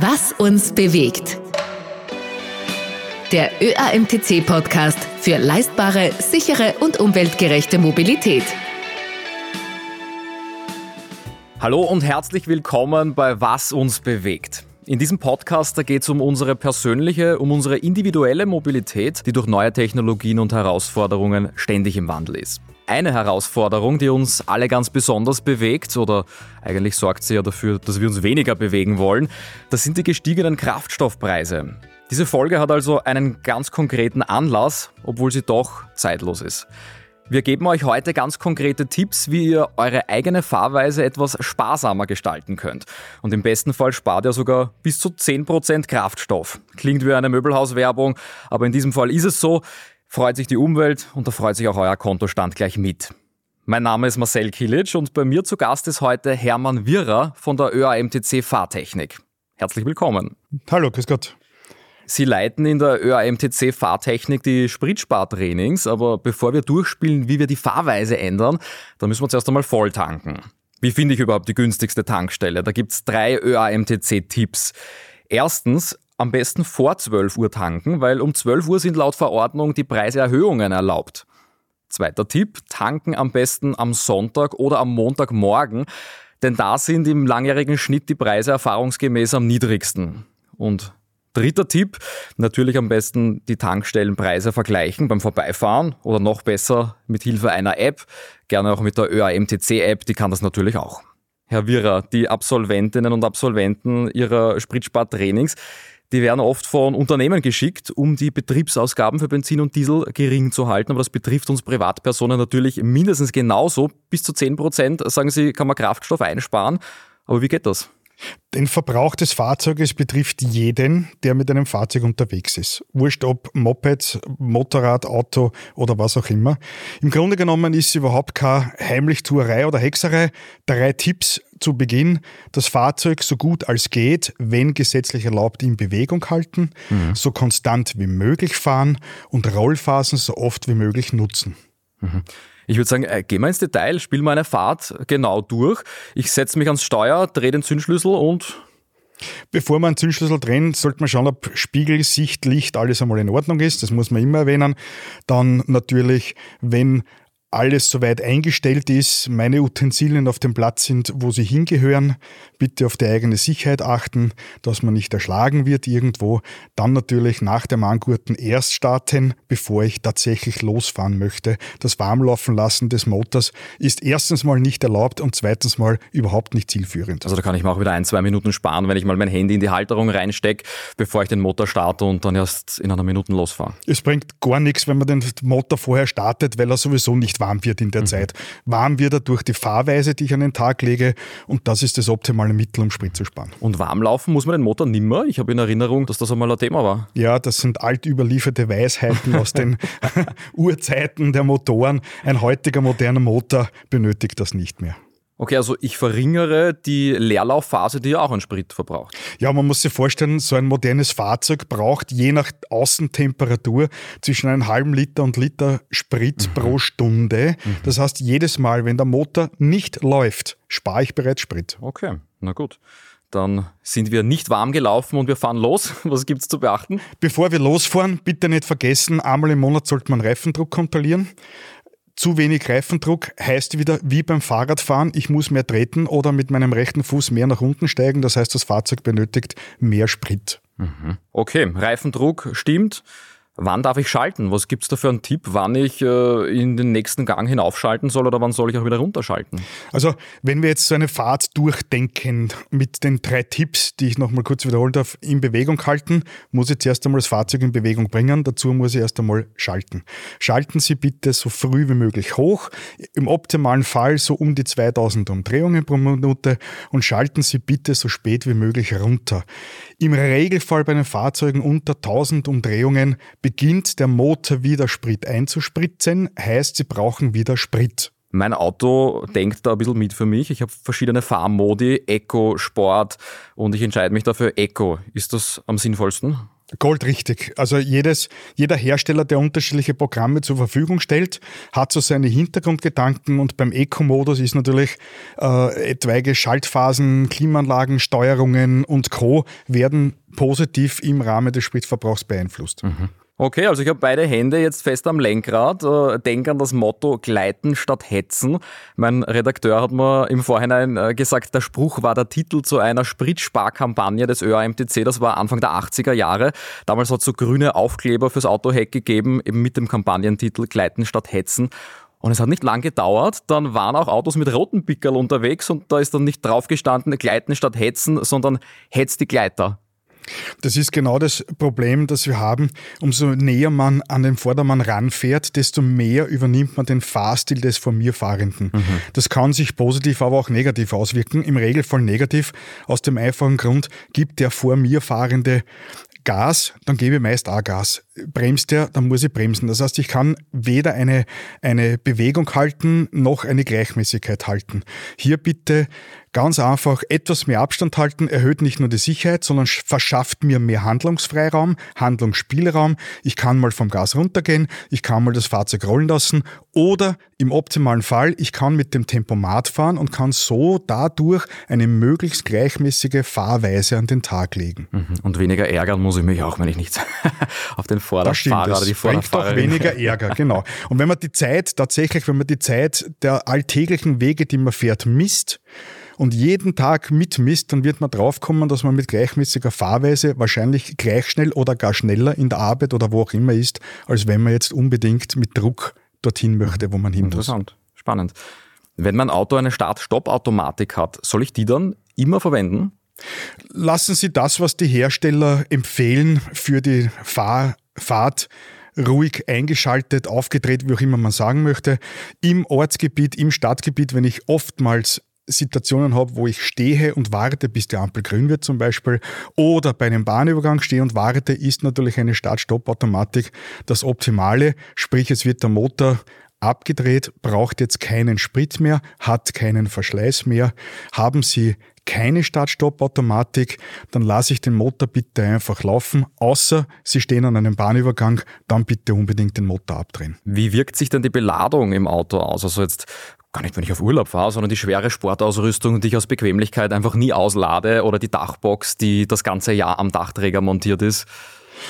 Was uns bewegt. Der ÖAMTC-Podcast für leistbare, sichere und umweltgerechte Mobilität. Hallo und herzlich willkommen bei Was uns bewegt. In diesem Podcast geht es um unsere persönliche, um unsere individuelle Mobilität, die durch neue Technologien und Herausforderungen ständig im Wandel ist. Eine Herausforderung, die uns alle ganz besonders bewegt, oder eigentlich sorgt sie ja dafür, dass wir uns weniger bewegen wollen, das sind die gestiegenen Kraftstoffpreise. Diese Folge hat also einen ganz konkreten Anlass, obwohl sie doch zeitlos ist. Wir geben euch heute ganz konkrete Tipps, wie ihr eure eigene Fahrweise etwas sparsamer gestalten könnt. Und im besten Fall spart ihr sogar bis zu 10% Kraftstoff. Klingt wie eine Möbelhauswerbung, aber in diesem Fall ist es so freut sich die Umwelt und da freut sich auch euer Kontostand gleich mit. Mein Name ist Marcel Kilic und bei mir zu Gast ist heute Hermann Wirrer von der ÖAMTC Fahrtechnik. Herzlich willkommen. Hallo, grüß Gott. Sie leiten in der ÖAMTC Fahrtechnik die Spritspartrainings, aber bevor wir durchspielen, wie wir die Fahrweise ändern, da müssen wir zuerst einmal voll tanken. Wie finde ich überhaupt die günstigste Tankstelle? Da gibt es drei ÖAMTC-Tipps. Erstens, am besten vor 12 Uhr tanken, weil um 12 Uhr sind laut Verordnung die Preiserhöhungen erlaubt. Zweiter Tipp, tanken am besten am Sonntag oder am Montagmorgen, denn da sind im langjährigen Schnitt die Preise erfahrungsgemäß am niedrigsten. Und dritter Tipp, natürlich am besten die Tankstellenpreise vergleichen beim Vorbeifahren oder noch besser mit Hilfe einer App, gerne auch mit der ÖAMTC-App, die kann das natürlich auch. Herr Wirrer, die Absolventinnen und Absolventen Ihrer Spritspartrainings, die werden oft von Unternehmen geschickt, um die Betriebsausgaben für Benzin und Diesel gering zu halten. Aber das betrifft uns Privatpersonen natürlich mindestens genauso. Bis zu 10 Prozent, sagen sie, kann man Kraftstoff einsparen. Aber wie geht das? Den Verbrauch des Fahrzeuges betrifft jeden, der mit einem Fahrzeug unterwegs ist. Wurscht ob Moped, Motorrad, Auto oder was auch immer. Im Grunde genommen ist es überhaupt keine Heimlichtuerei oder Hexerei. Drei Tipps zu Beginn. Das Fahrzeug so gut als geht, wenn gesetzlich erlaubt, in Bewegung halten, mhm. so konstant wie möglich fahren und Rollphasen so oft wie möglich nutzen. Mhm. Ich würde sagen, äh, gehen wir ins Detail, spielen wir eine Fahrt genau durch. Ich setze mich ans Steuer, drehe den Zündschlüssel und Bevor man einen Zündschlüssel drehen, sollte man schauen, ob Spiegel, Sicht, Licht alles einmal in Ordnung ist. Das muss man immer erwähnen. Dann natürlich, wenn alles soweit eingestellt ist, meine Utensilien auf dem Platz sind, wo sie hingehören. Bitte auf die eigene Sicherheit achten, dass man nicht erschlagen wird irgendwo. Dann natürlich nach dem Angurten erst starten, bevor ich tatsächlich losfahren möchte. Das Warmlaufen lassen des Motors ist erstens mal nicht erlaubt und zweitens mal überhaupt nicht zielführend. Also da kann ich mir auch wieder ein, zwei Minuten sparen, wenn ich mal mein Handy in die Halterung reinstecke, bevor ich den Motor starte und dann erst in einer Minute losfahre. Es bringt gar nichts, wenn man den Motor vorher startet, weil er sowieso nicht warm wird in der mhm. Zeit. Warm wird er durch die Fahrweise, die ich an den Tag lege und das ist das optimale Mittel, um Sprit zu sparen. Und warm laufen muss man den Motor nimmer? Ich habe in Erinnerung, dass das einmal ein Thema war. Ja, das sind alt überlieferte Weisheiten aus den Urzeiten der Motoren. Ein heutiger moderner Motor benötigt das nicht mehr. Okay, also ich verringere die Leerlaufphase, die ja auch einen Sprit verbraucht. Ja, man muss sich vorstellen, so ein modernes Fahrzeug braucht je nach Außentemperatur zwischen einem halben Liter und Liter Sprit mhm. pro Stunde. Mhm. Das heißt, jedes Mal, wenn der Motor nicht läuft, spare ich bereits Sprit. Okay, na gut. Dann sind wir nicht warm gelaufen und wir fahren los. Was gibt es zu beachten? Bevor wir losfahren, bitte nicht vergessen, einmal im Monat sollte man Reifendruck kontrollieren zu wenig Reifendruck heißt wieder wie beim Fahrradfahren, ich muss mehr treten oder mit meinem rechten Fuß mehr nach unten steigen. Das heißt, das Fahrzeug benötigt mehr Sprit. Mhm. Okay, Reifendruck stimmt. Wann darf ich schalten? Was gibt es da für einen Tipp, wann ich äh, in den nächsten Gang hinaufschalten soll oder wann soll ich auch wieder runterschalten? Also, wenn wir jetzt so eine Fahrt durchdenken mit den drei Tipps, die ich nochmal kurz wiederholen darf, in Bewegung halten, muss ich zuerst einmal das Fahrzeug in Bewegung bringen. Dazu muss ich erst einmal schalten. Schalten Sie bitte so früh wie möglich hoch, im optimalen Fall so um die 2000 Umdrehungen pro Minute und schalten Sie bitte so spät wie möglich runter. Im Regelfall bei den Fahrzeugen unter 1000 Umdrehungen beginnt der Motor wieder Sprit einzuspritzen, heißt, sie brauchen wieder Sprit. Mein Auto denkt da ein bisschen mit für mich. Ich habe verschiedene Fahrmodi, Eco, Sport und ich entscheide mich dafür Eco. Ist das am sinnvollsten? Goldrichtig. Also jedes, jeder Hersteller, der unterschiedliche Programme zur Verfügung stellt, hat so seine Hintergrundgedanken und beim Eco-Modus ist natürlich äh, etwaige Schaltphasen, Klimaanlagen, Steuerungen und Co. werden positiv im Rahmen des Spritverbrauchs beeinflusst. Mhm. Okay, also ich habe beide Hände jetzt fest am Lenkrad, äh, denke an das Motto Gleiten statt Hetzen. Mein Redakteur hat mir im Vorhinein äh, gesagt, der Spruch war der Titel zu einer Spritsparkampagne des ÖAMTC, das war Anfang der 80er Jahre. Damals hat es so grüne Aufkleber fürs Autoheck gegeben, eben mit dem Kampagnentitel Gleiten statt Hetzen. Und es hat nicht lang gedauert, dann waren auch Autos mit roten Pickerl unterwegs und da ist dann nicht drauf gestanden, Gleiten statt Hetzen, sondern Hetz die Gleiter. Das ist genau das Problem, das wir haben. Umso näher man an den Vordermann ranfährt, desto mehr übernimmt man den Fahrstil des vor mir Fahrenden. Mhm. Das kann sich positiv, aber auch negativ auswirken. Im Regelfall negativ. Aus dem einfachen Grund gibt der vor mir Fahrende Gas, dann gebe ich meist auch Gas. Bremst der, dann muss ich bremsen. Das heißt, ich kann weder eine, eine Bewegung halten, noch eine Gleichmäßigkeit halten. Hier bitte Ganz einfach, etwas mehr Abstand halten erhöht nicht nur die Sicherheit, sondern verschafft mir mehr Handlungsfreiraum, Handlungsspielraum. Ich kann mal vom Gas runtergehen, ich kann mal das Fahrzeug rollen lassen oder im optimalen Fall, ich kann mit dem Tempomat fahren und kann so dadurch eine möglichst gleichmäßige Fahrweise an den Tag legen. Mhm. Und weniger ärgern muss ich mich auch, wenn ich nicht auf den Vorderfahrer oder die Vorderfahrerin... bringt doch weniger Ärger, genau. Und wenn man die Zeit tatsächlich, wenn man die Zeit der alltäglichen Wege, die man fährt, misst, und jeden Tag mitmisst, dann wird man draufkommen, dass man mit gleichmäßiger Fahrweise wahrscheinlich gleich schnell oder gar schneller in der Arbeit oder wo auch immer ist, als wenn man jetzt unbedingt mit Druck dorthin möchte, wo man hin Interessant, muss. spannend. Wenn mein Auto eine Start-Stopp-Automatik hat, soll ich die dann immer verwenden? Lassen Sie das, was die Hersteller empfehlen für die Fahr Fahrt, ruhig eingeschaltet, aufgedreht, wie auch immer man sagen möchte. Im Ortsgebiet, im Stadtgebiet, wenn ich oftmals Situationen habe, wo ich stehe und warte, bis die Ampel grün wird zum Beispiel, oder bei einem Bahnübergang stehe und warte, ist natürlich eine Start-Stopp-Automatik das Optimale. Sprich, es wird der Motor abgedreht, braucht jetzt keinen Sprit mehr, hat keinen Verschleiß mehr. Haben Sie keine Start-Stopp-Automatik, dann lasse ich den Motor bitte einfach laufen, außer Sie stehen an einem Bahnübergang, dann bitte unbedingt den Motor abdrehen. Wie wirkt sich denn die Beladung im Auto aus? Also jetzt gar nicht, wenn ich auf Urlaub fahre, sondern die schwere Sportausrüstung, die ich aus Bequemlichkeit einfach nie auslade oder die Dachbox, die das ganze Jahr am Dachträger montiert ist.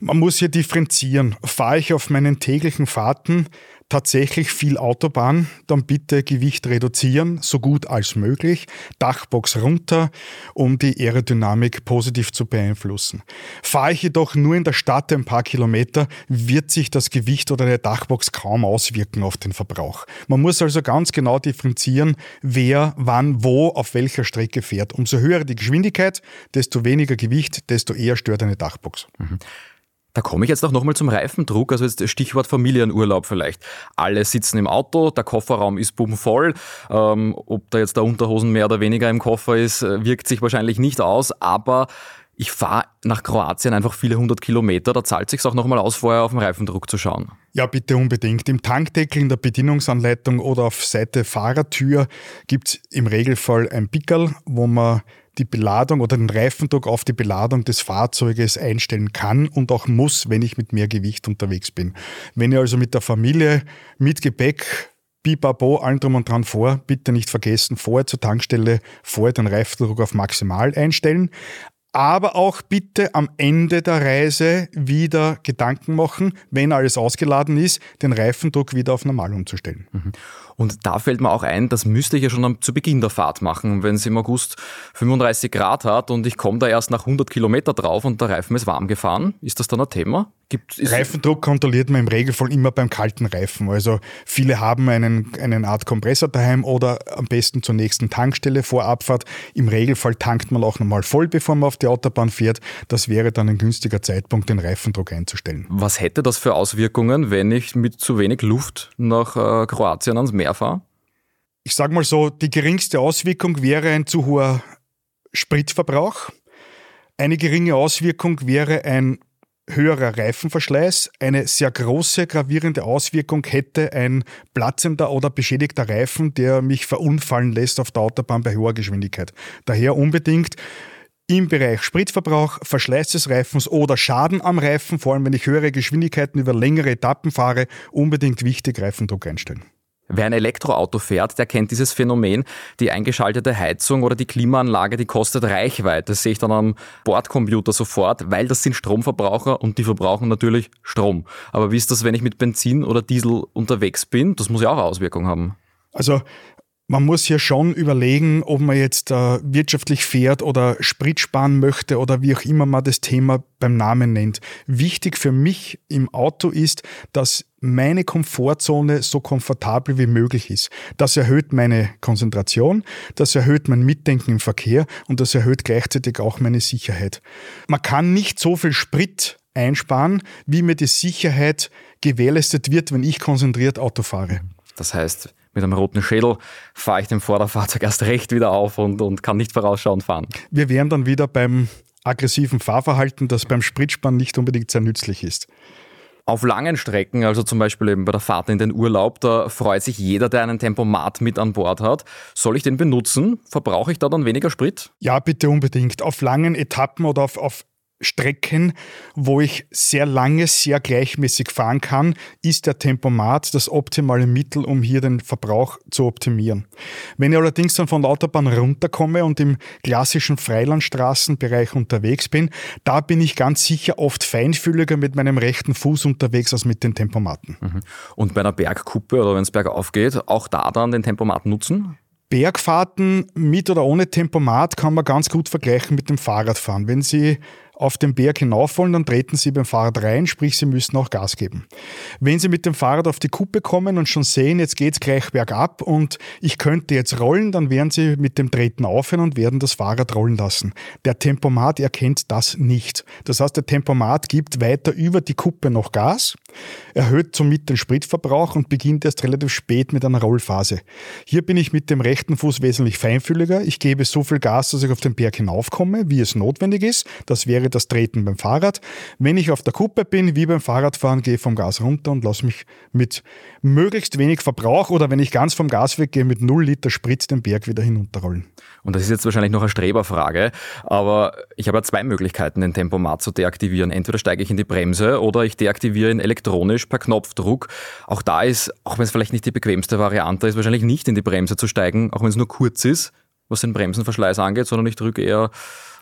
Man muss hier differenzieren. Fahre ich auf meinen täglichen Fahrten tatsächlich viel Autobahn, dann bitte Gewicht reduzieren, so gut als möglich, Dachbox runter, um die Aerodynamik positiv zu beeinflussen. Fahre ich jedoch nur in der Stadt ein paar Kilometer, wird sich das Gewicht oder der Dachbox kaum auswirken auf den Verbrauch. Man muss also ganz genau differenzieren, wer, wann, wo, auf welcher Strecke fährt. Umso höher die Geschwindigkeit, desto weniger Gewicht, desto eher stört eine Dachbox. Mhm. Da komme ich jetzt auch nochmal zum Reifendruck, also jetzt Stichwort Familienurlaub vielleicht. Alle sitzen im Auto, der Kofferraum ist bubenvoll. Ähm, ob da jetzt der Unterhosen mehr oder weniger im Koffer ist, äh, wirkt sich wahrscheinlich nicht aus, aber ich fahre nach Kroatien einfach viele hundert Kilometer, da zahlt sich auch nochmal aus, vorher auf den Reifendruck zu schauen. Ja, bitte unbedingt. Im Tankdeckel, in der Bedienungsanleitung oder auf Seite Fahrertür gibt es im Regelfall ein Pickel, wo man die Beladung oder den Reifendruck auf die Beladung des Fahrzeuges einstellen kann und auch muss, wenn ich mit mehr Gewicht unterwegs bin. Wenn ihr also mit der Familie, mit Gepäck, Bibabo, allen drum und dran vor, bitte nicht vergessen, vorher zur Tankstelle, vorher den Reifendruck auf maximal einstellen aber auch bitte am Ende der Reise wieder Gedanken machen, wenn alles ausgeladen ist, den Reifendruck wieder auf normal umzustellen. Mhm. Und da fällt mir auch ein, das müsste ich ja schon zu Beginn der Fahrt machen, wenn es im August 35 Grad hat und ich komme da erst nach 100 Kilometer drauf und der Reifen ist warm gefahren. Ist das dann ein Thema? Gibt, Reifendruck kontrolliert man im Regelfall immer beim kalten Reifen. Also viele haben einen, einen Art Kompressor daheim oder am besten zur nächsten Tankstelle vor Abfahrt. Im Regelfall tankt man auch nochmal voll, bevor man auf die Autobahn fährt. Das wäre dann ein günstiger Zeitpunkt, den Reifendruck einzustellen. Was hätte das für Auswirkungen, wenn ich mit zu wenig Luft nach äh, Kroatien ans Meer fahre? Ich sage mal so, die geringste Auswirkung wäre ein zu hoher Spritverbrauch. Eine geringe Auswirkung wäre ein höherer Reifenverschleiß. Eine sehr große, gravierende Auswirkung hätte ein platzender oder beschädigter Reifen, der mich verunfallen lässt auf der Autobahn bei hoher Geschwindigkeit. Daher unbedingt im Bereich Spritverbrauch, Verschleiß des Reifens oder Schaden am Reifen, vor allem wenn ich höhere Geschwindigkeiten über längere Etappen fahre, unbedingt wichtig Reifendruck einstellen. Wer ein Elektroauto fährt, der kennt dieses Phänomen. Die eingeschaltete Heizung oder die Klimaanlage, die kostet Reichweite. Das sehe ich dann am Bordcomputer sofort, weil das sind Stromverbraucher und die verbrauchen natürlich Strom. Aber wie ist das, wenn ich mit Benzin oder Diesel unterwegs bin? Das muss ja auch Auswirkungen haben. Also man muss hier schon überlegen, ob man jetzt äh, wirtschaftlich fährt oder Sprit sparen möchte oder wie auch immer man das Thema beim Namen nennt. Wichtig für mich im Auto ist, dass meine Komfortzone so komfortabel wie möglich ist. Das erhöht meine Konzentration, das erhöht mein Mitdenken im Verkehr und das erhöht gleichzeitig auch meine Sicherheit. Man kann nicht so viel Sprit einsparen, wie mir die Sicherheit gewährleistet wird, wenn ich konzentriert Auto fahre. Das heißt, mit einem roten Schädel fahre ich dem Vorderfahrzeug erst recht wieder auf und, und kann nicht vorausschauend fahren. Wir wären dann wieder beim aggressiven Fahrverhalten, das beim Spritspann nicht unbedingt sehr nützlich ist. Auf langen Strecken, also zum Beispiel eben bei der Fahrt in den Urlaub, da freut sich jeder, der einen Tempomat mit an Bord hat. Soll ich den benutzen? Verbrauche ich da dann weniger Sprit? Ja, bitte unbedingt. Auf langen Etappen oder auf, auf Strecken, wo ich sehr lange, sehr gleichmäßig fahren kann, ist der Tempomat das optimale Mittel, um hier den Verbrauch zu optimieren. Wenn ich allerdings dann von der Autobahn runterkomme und im klassischen Freilandstraßenbereich unterwegs bin, da bin ich ganz sicher oft feinfühliger mit meinem rechten Fuß unterwegs als mit den Tempomaten. Mhm. Und bei einer Bergkuppe oder wenn es bergauf geht, auch da dann den Tempomat nutzen? Bergfahrten mit oder ohne Tempomat kann man ganz gut vergleichen mit dem Fahrradfahren. Wenn Sie auf den Berg hinauf wollen, dann treten Sie beim Fahrrad rein, sprich Sie müssen auch Gas geben. Wenn Sie mit dem Fahrrad auf die Kuppe kommen und schon sehen, jetzt geht's gleich bergab und ich könnte jetzt rollen, dann werden Sie mit dem Treten aufhören und werden das Fahrrad rollen lassen. Der Tempomat erkennt das nicht. Das heißt, der Tempomat gibt weiter über die Kuppe noch Gas, erhöht somit den Spritverbrauch und beginnt erst relativ spät mit einer Rollphase. Hier bin ich mit dem rechten Fuß wesentlich feinfühliger. Ich gebe so viel Gas, dass ich auf den Berg hinaufkomme, wie es notwendig ist. Das wäre das Treten beim Fahrrad. Wenn ich auf der Kuppe bin, wie beim Fahrradfahren, gehe ich vom Gas runter und lasse mich mit möglichst wenig Verbrauch oder wenn ich ganz vom Gas weggehe, mit 0 Liter Sprit den Berg wieder hinunterrollen. Und das ist jetzt wahrscheinlich noch eine Streberfrage, aber ich habe ja zwei Möglichkeiten, den Tempomat zu deaktivieren. Entweder steige ich in die Bremse oder ich deaktiviere ihn elektronisch per Knopfdruck. Auch da ist, auch wenn es vielleicht nicht die bequemste Variante ist, wahrscheinlich nicht in die Bremse zu steigen, auch wenn es nur kurz ist, was den Bremsenverschleiß angeht, sondern ich drücke eher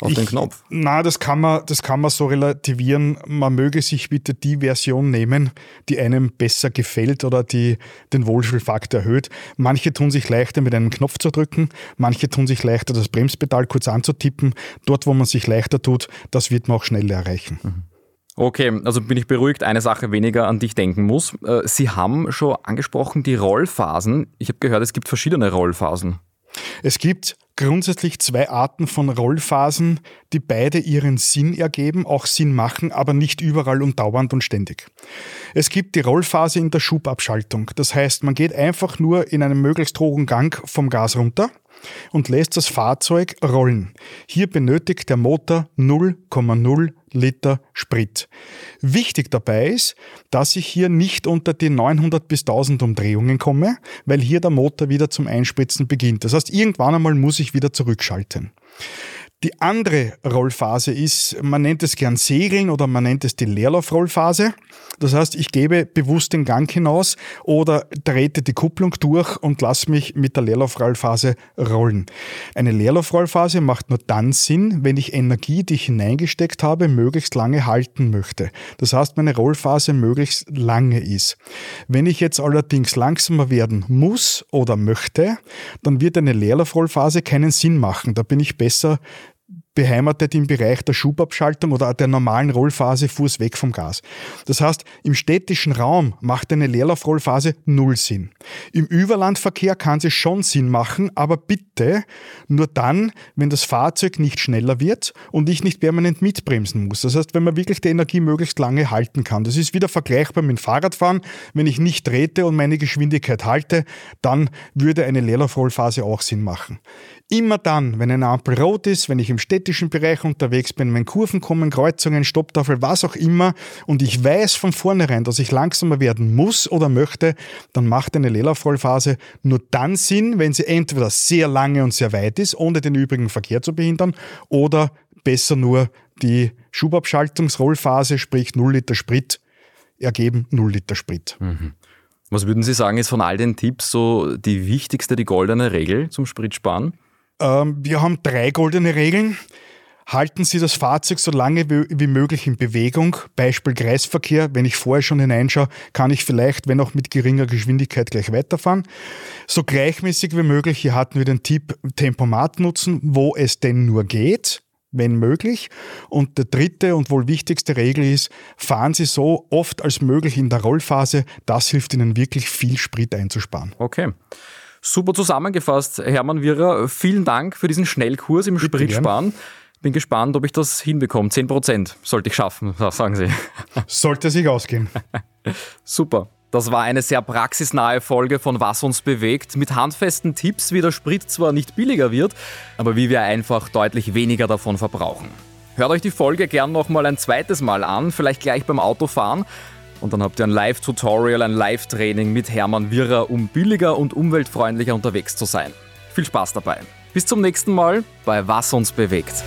auf ich, den Knopf. Na, das kann man, das kann man so relativieren. Man möge sich bitte die Version nehmen, die einem besser gefällt oder die den Wohlfühlfaktor erhöht. Manche tun sich leichter mit einem Knopf zu drücken, manche tun sich leichter das Bremspedal kurz anzutippen. Dort, wo man sich leichter tut, das wird man auch schneller erreichen. Mhm. Okay, also bin ich beruhigt, eine Sache weniger an dich denken muss. Äh, Sie haben schon angesprochen die Rollphasen. Ich habe gehört, es gibt verschiedene Rollphasen. Es gibt grundsätzlich zwei Arten von Rollphasen, die beide ihren Sinn ergeben, auch Sinn machen, aber nicht überall und dauernd und ständig. Es gibt die Rollphase in der Schubabschaltung. Das heißt, man geht einfach nur in einem möglichst hohen Gang vom Gas runter und lässt das Fahrzeug rollen. Hier benötigt der Motor 0,0 Liter Sprit. Wichtig dabei ist, dass ich hier nicht unter die 900 bis 1000 Umdrehungen komme, weil hier der Motor wieder zum Einspritzen beginnt. Das heißt, irgendwann einmal muss ich wieder zurückschalten. Die andere Rollphase ist, man nennt es gern Segeln oder man nennt es die Leerlaufrollphase. Das heißt, ich gebe bewusst den Gang hinaus oder trete die Kupplung durch und lasse mich mit der Leerlaufrollphase rollen. Eine Leerlaufrollphase macht nur dann Sinn, wenn ich Energie, die ich hineingesteckt habe, möglichst lange halten möchte. Das heißt, meine Rollphase möglichst lange ist. Wenn ich jetzt allerdings langsamer werden muss oder möchte, dann wird eine Leerlaufrollphase keinen Sinn machen. Da bin ich besser beheimatet im Bereich der Schubabschaltung oder der normalen Rollphase Fuß weg vom Gas. Das heißt, im städtischen Raum macht eine Leerlaufrollphase null Sinn. Im Überlandverkehr kann sie schon Sinn machen, aber bitte nur dann, wenn das Fahrzeug nicht schneller wird und ich nicht permanent mitbremsen muss. Das heißt, wenn man wirklich die Energie möglichst lange halten kann. Das ist wieder vergleichbar mit dem Fahrradfahren. Wenn ich nicht trete und meine Geschwindigkeit halte, dann würde eine Leerlaufrollphase auch Sinn machen. Immer dann, wenn eine Ampel rot ist, wenn ich im städtischen Bereich unterwegs bin, wenn Kurven kommen, Kreuzungen, Stopptafel, was auch immer, und ich weiß von vornherein, dass ich langsamer werden muss oder möchte, dann macht eine Leerlaufrollphase nur dann Sinn, wenn sie entweder sehr lange und sehr weit ist, ohne den übrigen Verkehr zu behindern, oder besser nur die Schubabschaltungsrollphase, sprich 0 Liter Sprit, ergeben 0 Liter Sprit. Mhm. Was würden Sie sagen, ist von all den Tipps so die wichtigste, die goldene Regel zum Spritsparen? Ähm, wir haben drei goldene Regeln. Halten Sie das Fahrzeug so lange wie möglich in Bewegung. Beispiel Kreisverkehr. Wenn ich vorher schon hineinschaue, kann ich vielleicht, wenn auch mit geringer Geschwindigkeit, gleich weiterfahren. So gleichmäßig wie möglich. Hier hatten wir den Tipp Tempomat nutzen, wo es denn nur geht wenn möglich. Und der dritte und wohl wichtigste Regel ist, fahren Sie so oft als möglich in der Rollphase. Das hilft Ihnen wirklich viel Sprit einzusparen. Okay. Super zusammengefasst, Hermann Wirrer. Vielen Dank für diesen Schnellkurs im Bitte Spritsparen. Gern. Bin gespannt, ob ich das hinbekomme. 10 Prozent sollte ich schaffen, sagen Sie. Sollte sich ausgehen. Super. Das war eine sehr praxisnahe Folge von Was uns bewegt, mit handfesten Tipps, wie der Sprit zwar nicht billiger wird, aber wie wir einfach deutlich weniger davon verbrauchen. Hört euch die Folge gern nochmal ein zweites Mal an, vielleicht gleich beim Autofahren. Und dann habt ihr ein Live-Tutorial, ein Live-Training mit Hermann Wirrer, um billiger und umweltfreundlicher unterwegs zu sein. Viel Spaß dabei. Bis zum nächsten Mal bei Was uns bewegt.